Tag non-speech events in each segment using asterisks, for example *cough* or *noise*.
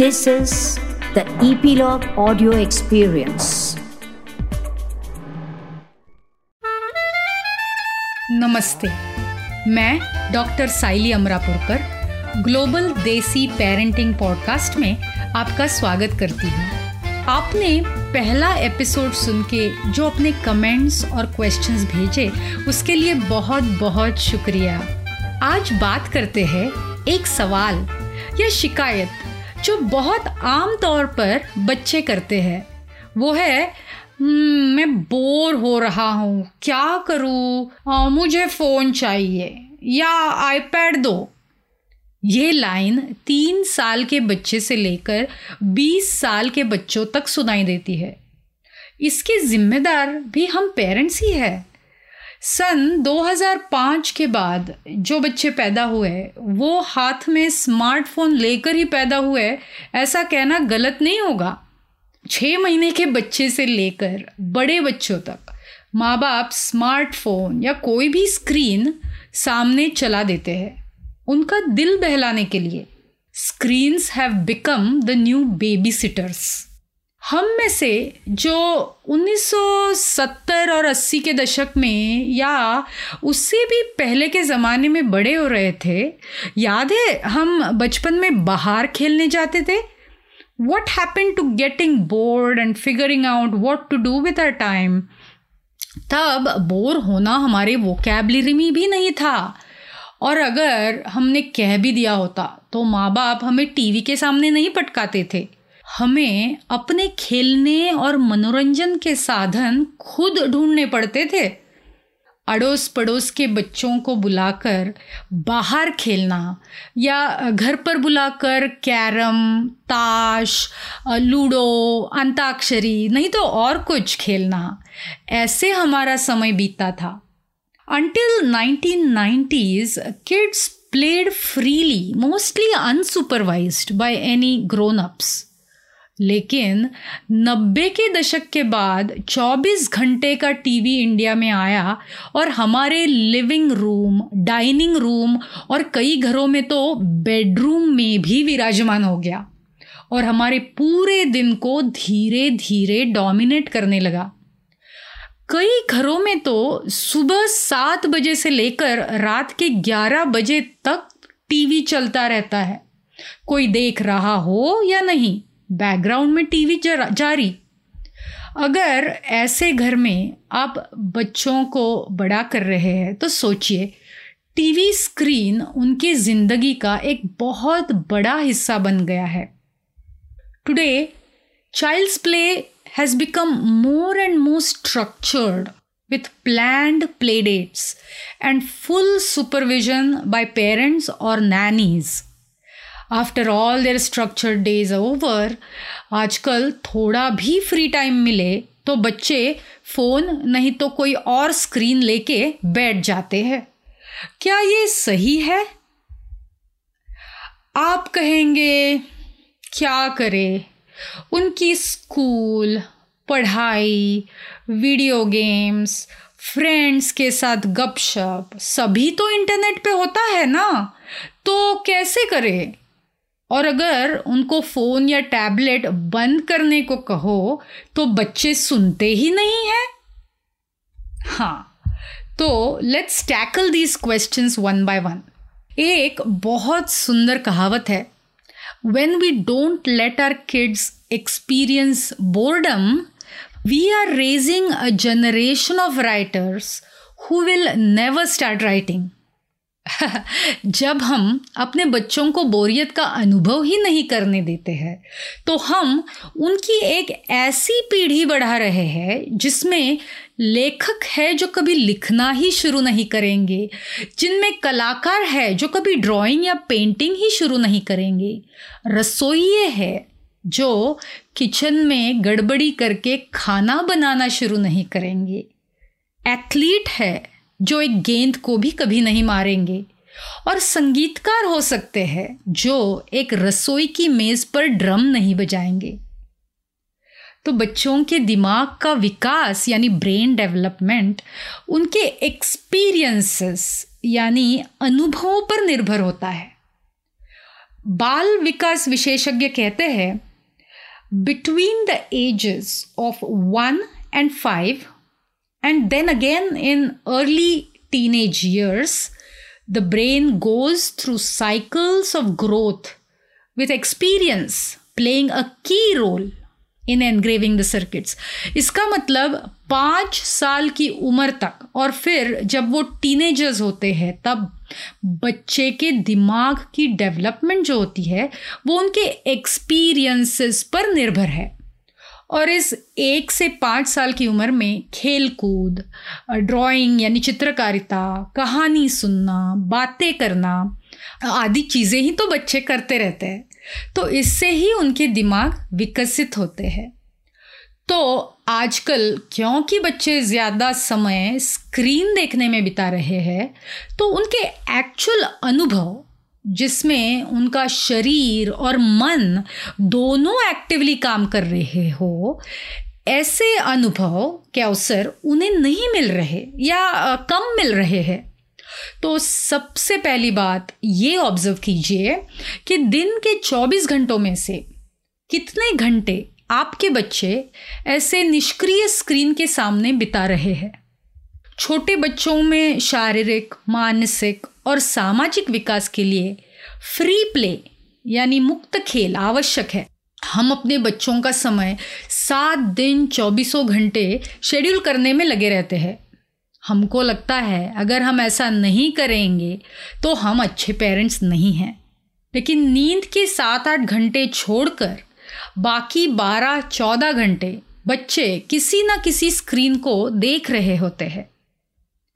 This is the Epilogue Audio Experience. नमस्ते, मैं doctor Saili Amrapurkar, global desi parenting podcast में आपका स्वागत करती हूँ आपने पहला एपिसोड सुन के जो अपने कमेंट्स और क्वेश्चंस भेजे, उसके लिए बहुत बहुत शुक्रिया आज बात करते हैं एक सवाल या शिकायत जो बहुत आम तौर पर बच्चे करते हैं। वो है "हम्म, मैं बोर हो रहा हूँ क्या करूँ? मुझे फ़ोन चाहिए या आईपैड दो। ये लाइन तीन साल के बच्चे से लेकर बीस साल के बच्चों तक सुनाई देती है। इसके जिम्मेदार भी हम पेरेंट्स ही है। सन 2005 के बाद जो बच्चे पैदा हुए, वो हाथ में स्मार्टफ़ोन लेकर ही पैदा हुए, ऐसा कहना गलत नहीं होगा। छः महीने के बच्चे से लेकर बड़े बच्चों तक माँ बाप स्मार्टफ़ोन या कोई भी स्क्रीन सामने चला देते हैं। उनका दिल बहलाने के लिए screens have become the new babysitters हम में से जो 1970 और 80 के दशक में या उससे भी पहले के ज़माने में बड़े हो रहे थे, याद है हम बचपन में बाहर खेलने जाते थे? What happen to getting bored and figuring out what to do with our time तब बोर होना हमारे वोकेबलरी में भी नहीं था। और अगर हमने कह भी दिया होता तो माँ बाप हमें टीवी के सामने नहीं पटकाते थे। हमें अपने खेलने और मनोरंजन के साधन खुद ढूँढने पड़ते थे। अड़ोस पड़ोस के बच्चों को बुलाकर बाहर खेलना या घर पर बुलाकर कैरम ताश लूडो अंताक्षरी नहीं तो और कुछ खेलना। ऐसे हमारा समय बीतता था। Until 1990s, kids played freely, mostly unsupervised by any grown-ups. लेकिन नब्बे के दशक के बाद 24 घंटे का टीवी इंडिया में आया और हमारे लिविंग रूम, डाइनिंग रूम और कई घरों में तो बेडरूम में भी विराजमान हो गया और हमारे पूरे दिन को धीरे धीरे डोमिनेट करने लगा। कई घरों में तो सुबह सात बजे से लेकर रात के ग्यारह बजे तक टीवी चलता रहता है। कोई देख रहा हो या नहीं? बैकग्राउंड में टीवी जारी अगर ऐसे घर में आप बच्चों को बड़ा कर रहे हैं तो सोचिए, टीवी स्क्रीन उनके ज़िंदगी का एक बहुत बड़ा हिस्सा बन गया है। Today child's play has become more and more structured with planned play dates and full supervision by parents और nannies after all their structured days over आजकल थोड़ा भी फ्री टाइम मिले तो बच्चे फ़ोन नहीं तो कोई और स्क्रीन लेके बैठ जाते हैं। क्या ये सही है? आप कहेंगे, क्या करें? उनकी स्कूल पढ़ाई वीडियो गेम्स फ्रेंड्स के साथ गपशप, सभी तो इंटरनेट पे होता है ना? तो कैसे करें? और अगर उनको फ़ोन या टैबलेट बंद करने को कहो तो बच्चे सुनते ही नहीं हैं। हाँ तो let's tackle these questions one by one एक बहुत सुंदर कहावत है। When we don't let our kids experience boredom we are raising a generation of writers who will never start writing *laughs* जब हम अपने बच्चों को बोरियत का अनुभव ही नहीं करने देते हैं तो हम उनकी एक ऐसी पीढ़ी बढ़ा रहे हैं जिसमें लेखक है जो कभी लिखना ही शुरू नहीं करेंगे, जिनमें कलाकार है जो कभी ड्राइंग या पेंटिंग ही शुरू नहीं करेंगे। रसोइये है जो किचन में गड़बड़ी करके खाना बनाना शुरू नहीं करेंगे। एथलीट है जो एक गेंद को भी कभी नहीं मारेंगे। और संगीतकार हो सकते हैं जो एक रसोई की मेज पर ड्रम नहीं बजाएँगे। तो बच्चों के दिमाग का विकास यानी ब्रेन डेवलपमेंट, उनके एक्सपीरियंसेस यानी अनुभवों पर निर्भर होता है। बाल विकास विशेषज्ञ कहते हैं between the ages of one and five and then again in early teenage years the brain goes through cycles of growth with experience playing a key role in engraving the circuits इसका मतलब पाँच साल की उम्र तक, और फिर जब वो टीनेजर्स होते हैं, तब बच्चे के दिमाग की डेवलपमेंट जो होती है, वो उनके एक्सपीरियंसेस पर निर्भर है। और इस एक से पाँच साल की उम्र में खेल कूद ड्राइंग यानी चित्रकारिता, कहानी सुनना, बातें करना, आदि चीज़ें ही तो बच्चे करते रहते हैं। तो इससे ही उनके दिमाग विकसित होते हैं। तो आजकल क्योंकि बच्चे ज़्यादा समय स्क्रीन देखने में बिता रहे हैं तो उनके एक्चुअल अनुभव जिसमें उनका शरीर और मन दोनों एक्टिवली काम कर रहे हो, ऐसे अनुभव के अवसर उन्हें नहीं मिल रहे या कम मिल रहे हैं? तो सबसे पहली बात ये ऑब्ज़र्व कीजिए कि दिन के 24 घंटों में से कितने घंटे आपके बच्चे ऐसे निष्क्रिय स्क्रीन के सामने बिता रहे हैं? छोटे बच्चों में शारीरिक, मानसिक और सामाजिक विकास के लिए फ्री प्ले यानी मुक्त खेल आवश्यक है। हम अपने बच्चों का समय सात दिन चौबीसों घंटे शेड्यूल करने में लगे रहते हैं। हमको लगता है अगर हम ऐसा नहीं करेंगे तो हम अच्छे पेरेंट्स नहीं हैं। लेकिन नींद के सात आठ घंटे छोड़कर बाकी बारह चौदह घंटे बच्चे किसी न किसी स्क्रीन को देख रहे होते हैं।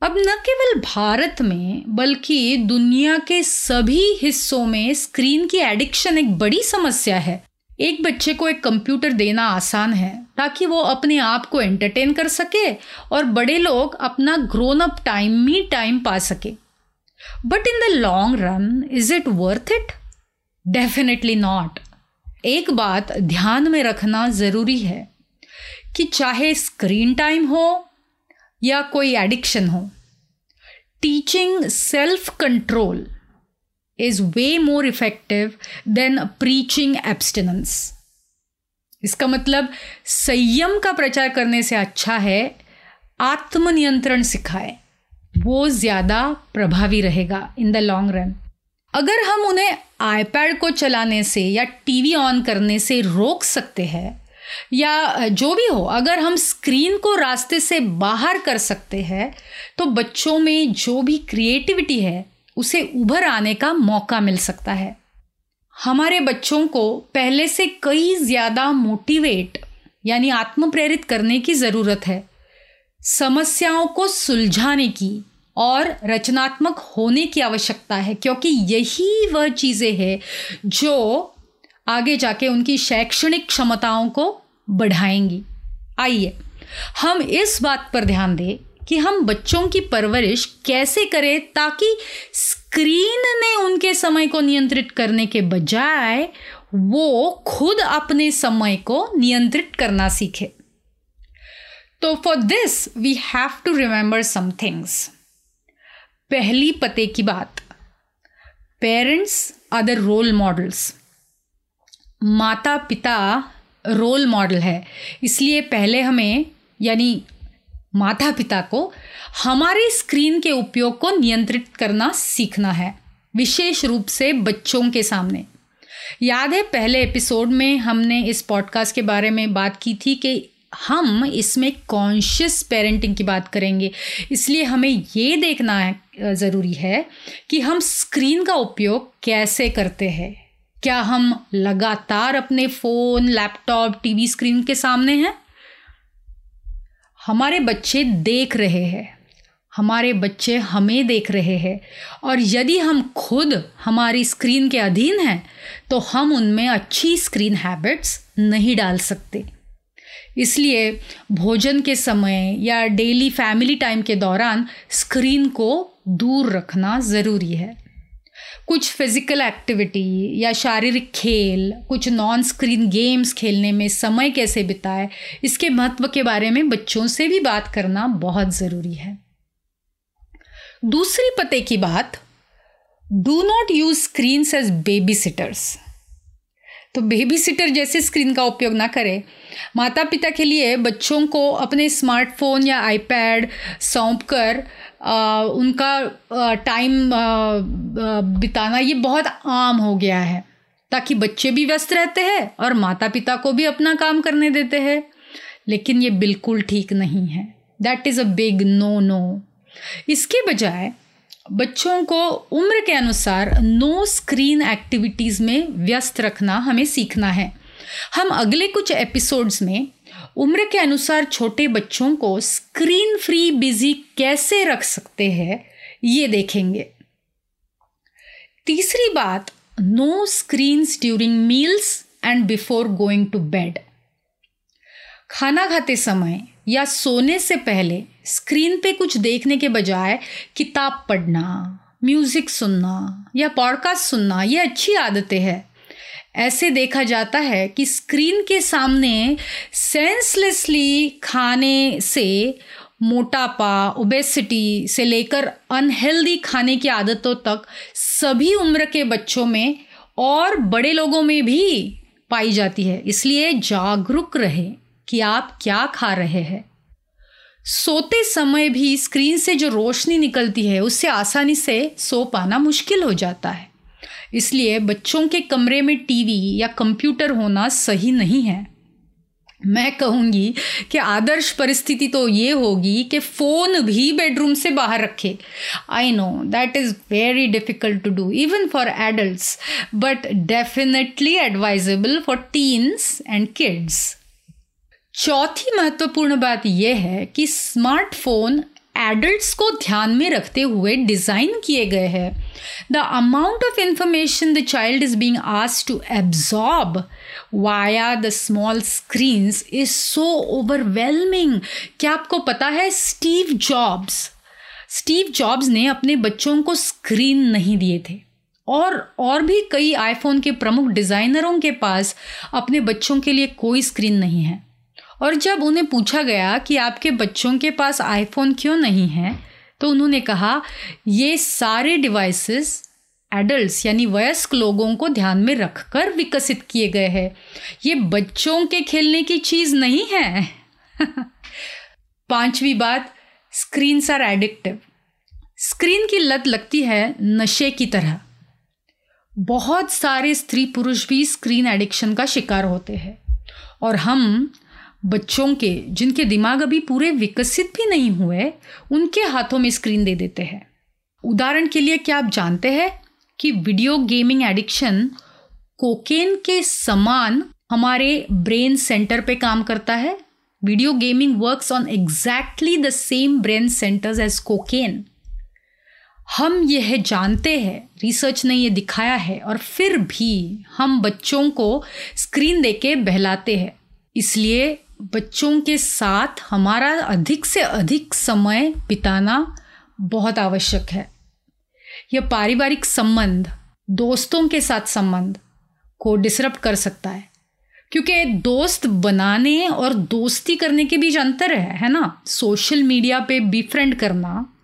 अब न केवल भारत में, बल्कि दुनिया के सभी हिस्सों में स्क्रीन की एडिक्शन एक बड़ी समस्या है। एक बच्चे को एक कंप्यूटर देना आसान है, ताकि वो अपने आप को एंटरटेन कर सके और बड़े लोग अपना grown up time me time पा सके। But in the long run is it worth it definitely not एक बात ध्यान में रखना ज़रूरी है कि चाहे स्क्रीन टाइम हो या कोई एडिक्शन हो teaching self control is way more effective than preaching abstinence. इसका मतलब संयम का प्रचार करने से अच्छा है, आत्मनियंत्रण सिखाए वो ज़्यादा प्रभावी रहेगा इन द लॉन्ग रन अगर हम उन्हें आईपैड को चलाने से या टीवी ऑन करने से रोक सकते हैं या जो भी हो, अगर हम स्क्रीन को रास्ते से बाहर कर सकते हैं तो बच्चों में जो भी क्रिएटिविटी है, उसे उभर आने का मौका मिल सकता है। हमारे बच्चों को पहले से कई ज़्यादा मोटिवेट यानी आत्म प्रेरित करने की ज़रूरत है। समस्याओं को सुलझाने की और रचनात्मक होने की आवश्यकता है, क्योंकि यही वह चीज़ें हैं जो आगे जाके उनकी शैक्षणिक क्षमताओं को बढ़ाएँगी। आइए, हम इस बात पर ध्यान दें कि हम बच्चों की परवरिश कैसे करें ताकि स्क्रीन ने उनके समय को नियंत्रित करने के बजाय वो खुद अपने समय को नियंत्रित करना सीखे। तो for this we have to remember some things पहली पते की बात parents are the role models माता पिता रोल मॉडल है। इसलिए पहले हमें, यानी माता पिता को हमारे स्क्रीन के उपयोग को नियंत्रित करना सीखना है, विशेष रूप से बच्चों के सामने। याद है, पहले एपिसोड में हमने इस पॉडकास्ट के बारे में बात की थी कि हम इसमें कॉन्शियस पेरेंटिंग की बात करेंगे। इसलिए हमें ये देखना है ज़रूरी है कि हम स्क्रीन का उपयोग कैसे करते हैं। क्या हम लगातार अपने फ़ोन, लैपटॉप, टीवी स्क्रीन के सामने हैं? हमारे बच्चे देख रहे हैं। हमारे बच्चे हमें देख रहे हैं। और यदि हम खुद हमारी स्क्रीन के अधीन हैं तो हम उनमें अच्छी स्क्रीन हैबिट्स नहीं डाल सकते। इसलिए भोजन के समय या डेली फैमिली टाइम के दौरान स्क्रीन को दूर रखना ज़रूरी है। कुछ फ़िज़िकल एक्टिविटी या शारीरिक खेल, कुछ नॉन स्क्रीन गेम्स खेलने में समय कैसे बिताए, इसके महत्व के बारे में बच्चों से भी बात करना बहुत ज़रूरी है। दूसरी पते की बात do not use screen as baby sitters तो बेबी सिटर जैसे स्क्रीन का उपयोग ना करें। माता पिता के लिए बच्चों को अपने स्मार्टफ़ोन या आईपैड सौंप कर उनका टाइम बिताना ये बहुत आम हो गया है, ताकि बच्चे भी व्यस्त रहते हैं और माता पिता को भी अपना काम करने देते हैं। लेकिन ये बिल्कुल ठीक नहीं है। That is a big no no इसके बजाय, बच्चों को उम्र के अनुसार नो स्क्रीन एक्टिविटीज़ में व्यस्त रखना हमें सीखना है। हम अगले कुछ एपिसोड्स में उम्र के अनुसार छोटे बच्चों को स्क्रीन फ्री बिज़ी कैसे रख सकते हैं, ये देखेंगे। तीसरी बात no screens during meals and before going to bed खाना खाते समय या सोने से पहले स्क्रीन पे कुछ देखने के बजाय किताब पढ़ना म्यूज़िक सुनना या पॉडकास्ट सुनना, ये अच्छी आदतें हैं। ऐसे देखा जाता है कि स्क्रीन के सामने सेंसलेसली खाने से मोटापा ओबेसिटी से लेकर अनहेल्दी खाने की आदतों तक सभी उम्र के बच्चों में और बड़े लोगों में भी पाई जाती है। इसलिए जागरूक रहे कि आप क्या खा रहे हैं। सोते समय भी स्क्रीन से जो रोशनी निकलती है, उससे आसानी से सो पाना मुश्किल हो जाता है। इसलिए बच्चों के कमरे में टीवी या कंप्यूटर होना सही नहीं है। मैं कहूँगी कि आदर्श परिस्थिति तो ये होगी कि फ़ोन भी बेडरूम से बाहर रखे। I know that is very difficult to do even for adults but definitely advisable for teens and kids चौथी महत्वपूर्ण बात यह है कि स्मार्टफ़ोन एडल्ट्स को ध्यान में रखते हुए डिज़ाइन किए गए हैं। The amount of information the child is being us to absorb via the small screens is so overwhelming क्या आपको पता है स्टीव जॉब्स स्टीव जॉब्स ने अपने बच्चों को स्क्रीन नहीं दिए थे। और और भी कई आईफोन के प्रमुख डिज़ाइनरों के पास अपने बच्चों के लिए कोई स्क्रीन नहीं है। और जब उन्हें पूछा गया कि आपके बच्चों के पास आईफोन क्यों नहीं है तो उन्होंने कहा, ये सारे डिवाइसेस एडल्ट्स यानी वयस्क लोगों को ध्यान में रखकर विकसित किए गए हैं। ये बच्चों के खेलने की चीज़ नहीं है। *laughs* पांचवी बात स्क्रीन आर एडिक्टिव स्क्रीन की लत लगती है नशे की तरह। बहुत सारे स्त्री पुरुष भी स्क्रीन एडिक्शन का शिकार होते हैं। और हम बच्चों के, जिनके दिमाग अभी पूरे विकसित भी नहीं हुए, उनके हाथों में स्क्रीन दे देते हैं। उदाहरण के लिए क्या आप जानते हैं कि वीडियो गेमिंग एडिक्शन कोकेन के समान हमारे ब्रेन सेंटर पे काम करता है? Video gaming works on exactly the same brain centres as cocaine हम यह जानते हैं रिसर्च ने यह दिखाया है, और फिर भी हम बच्चों को स्क्रीन देके बहलाते हैं। इसलिए बच्चों के साथ हमारा अधिक से अधिक समय बिताना बहुत आवश्यक है। यह पारिवारिक संबंध, दोस्तों के साथ संबंध को डिसरप्ट कर सकता है। क्योंकि दोस्त बनाने और दोस्ती करने के बीच अंतर है है ना? सोशल मीडिया पे बीफ्रेंड करना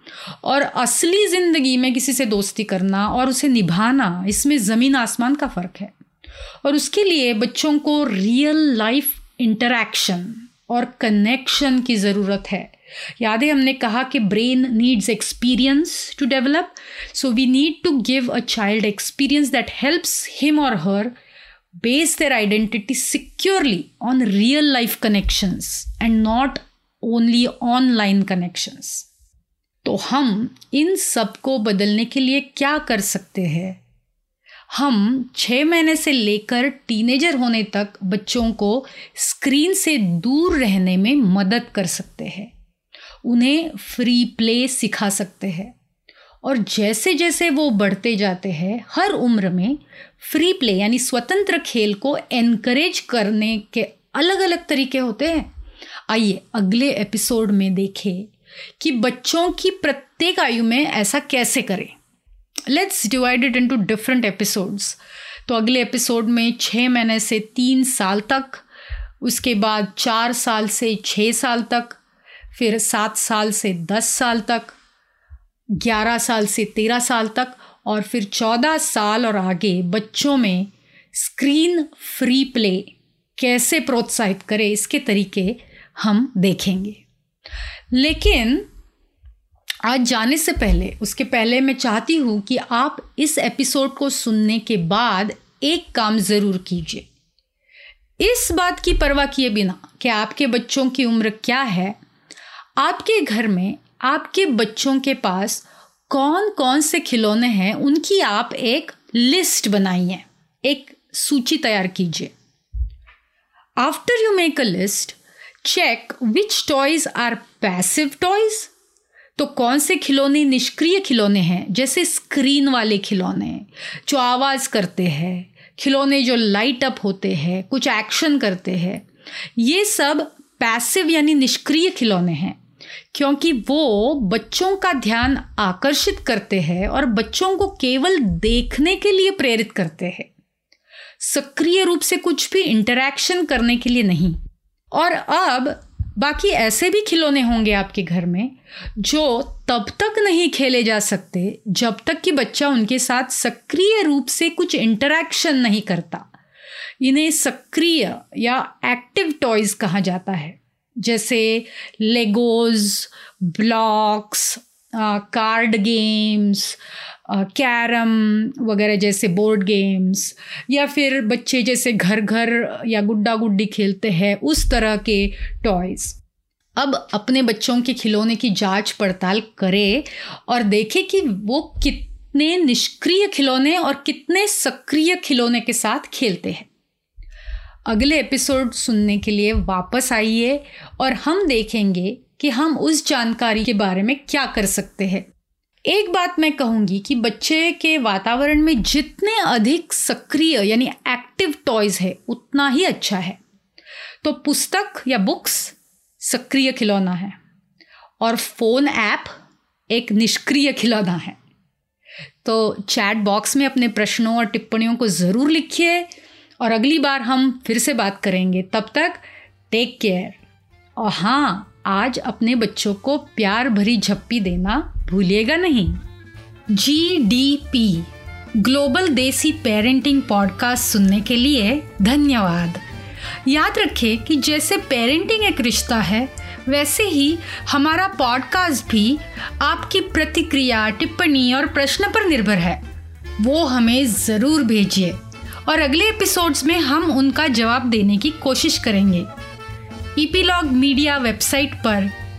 और असली ज़िंदगी में किसी से दोस्ती करना और उसे निभाना, इसमें ज़मीन आसमान का फ़र्क है। और उसके लिए बच्चों को रियल लाइफ इंटरैक्शन और कनेक्शन की ज़रूरत है। याद है, हमने कहा कि brain needs experience to develop so we need to give a child experience that helps him और her base their identity securely on real life connections and not only online connections तो हम इन सबको बदलने के लिए क्या कर सकते हैं? हम छः महीने से लेकर टीनेजर होने तक बच्चों को स्क्रीन से दूर रहने में मदद कर सकते हैं। उन्हें फ्री प्ले सिखा सकते हैं। और जैसे जैसे वो बढ़ते जाते हैं, हर उम्र में फ्री प्ले यानी स्वतंत्र खेल को एनकरेज करने के अलग अलग तरीके होते हैं। आइए अगले एपिसोड में देखें कि बच्चों की प्रत्येक आयु में ऐसा कैसे करें। Let's divide it into different episodes तो अगले एपिसोड में छः महीने से तीन साल तक, उसके बाद चार साल से छः साल तक, फिर सात साल से दस साल तक, ग्यारह साल से तेरह साल तक, और फिर चौदह साल और आगे बच्चों में स्क्रीन फ्री प्ले कैसे प्रोत्साहित करें, इसके तरीके हम देखेंगे। लेकिन आज जाने से पहले, उसके पहले मैं चाहती हूँ कि आप इस एपिसोड को सुनने के बाद एक काम ज़रूर कीजिए। इस बात की परवाह किए बिना कि आपके बच्चों की उम्र क्या है, आपके घर में आपके बच्चों के पास कौन कौन से खिलौने हैं, उनकी आप एक लिस्ट बनाइए एक सूची तैयार कीजिए। After you make a list check which toys are passive toys तो कौन से खिलौने निष्क्रिय खिलौने हैं? जैसे स्क्रीन वाले खिलौने, जो आवाज़ करते हैं, खिलौने जो लाइट अप होते हैं, कुछ एक्शन करते हैं। ये सब पैसिव यानी निष्क्रिय खिलौने हैं, क्योंकि वो बच्चों का ध्यान आकर्षित करते हैं और बच्चों को केवल देखने के लिए प्रेरित करते हैं। सक्रिय रूप से कुछ भी इंटरैक्शन करने के लिए नहीं। और अब बाकी ऐसे भी खिलौने होंगे आपके घर में, जो तब तक नहीं खेले जा सकते, जब तक कि बच्चा उनके साथ सक्रिय रूप से कुछ इंटरैक्शन नहीं करता। इन्हें सक्रिय या एक्टिव टॉयज कहा जाता है। जैसे Legos blocks card games carrom वगैरह जैसे बोर्ड गेम्स, या फिर बच्चे जैसे घर घर या गुड्डा गुड्डी खेलते हैं, उस तरह के टॉयज़ अब अपने बच्चों के खिलौने की जाँच पड़ताल करें और देखें कि वो कितने निष्क्रिय खिलौने और कितने सक्रिय खिलौने के साथ खेलते हैं। अगले एपिसोड सुनने के लिए वापस आइए और हम देखेंगे कि हम उस जानकारी के बारे में क्या कर सकते हैं। एक बात मैं कहूँगी कि बच्चे के वातावरण में जितने अधिक सक्रिय, यानी एक्टिव टॉयज है, उतना ही अच्छा है। तो पुस्तक या बुक्स सक्रिय खिलौना है और फ़ोन ऐप एक निष्क्रिय खिलौना है। तो चैट बॉक्स में अपने प्रश्नों और टिप्पणियों को ज़रूर लिखिए और अगली बार हम फिर से बात करेंगे। तब तक टेक केयर और हाँ आज अपने बच्चों को प्यार भरी झप्पी देना भूलिएगा नहीं। G D P global desi parenting podcast सुनने के लिए धन्यवाद। याद रखें कि जैसे पेरेंटिंग एक रिश्ता है, वैसे ही हमारा पॉडकास्ट भी आपकी प्रतिक्रिया, टिप्पणी और प्रश्न पर निर्भर है। वो हमें ज़रूर भेजिए और अगले एपिसोड्स में हम उनका जवाब देने की कोशिश करेंगे। ईपीलॉग मीडिया वेबसाइट पर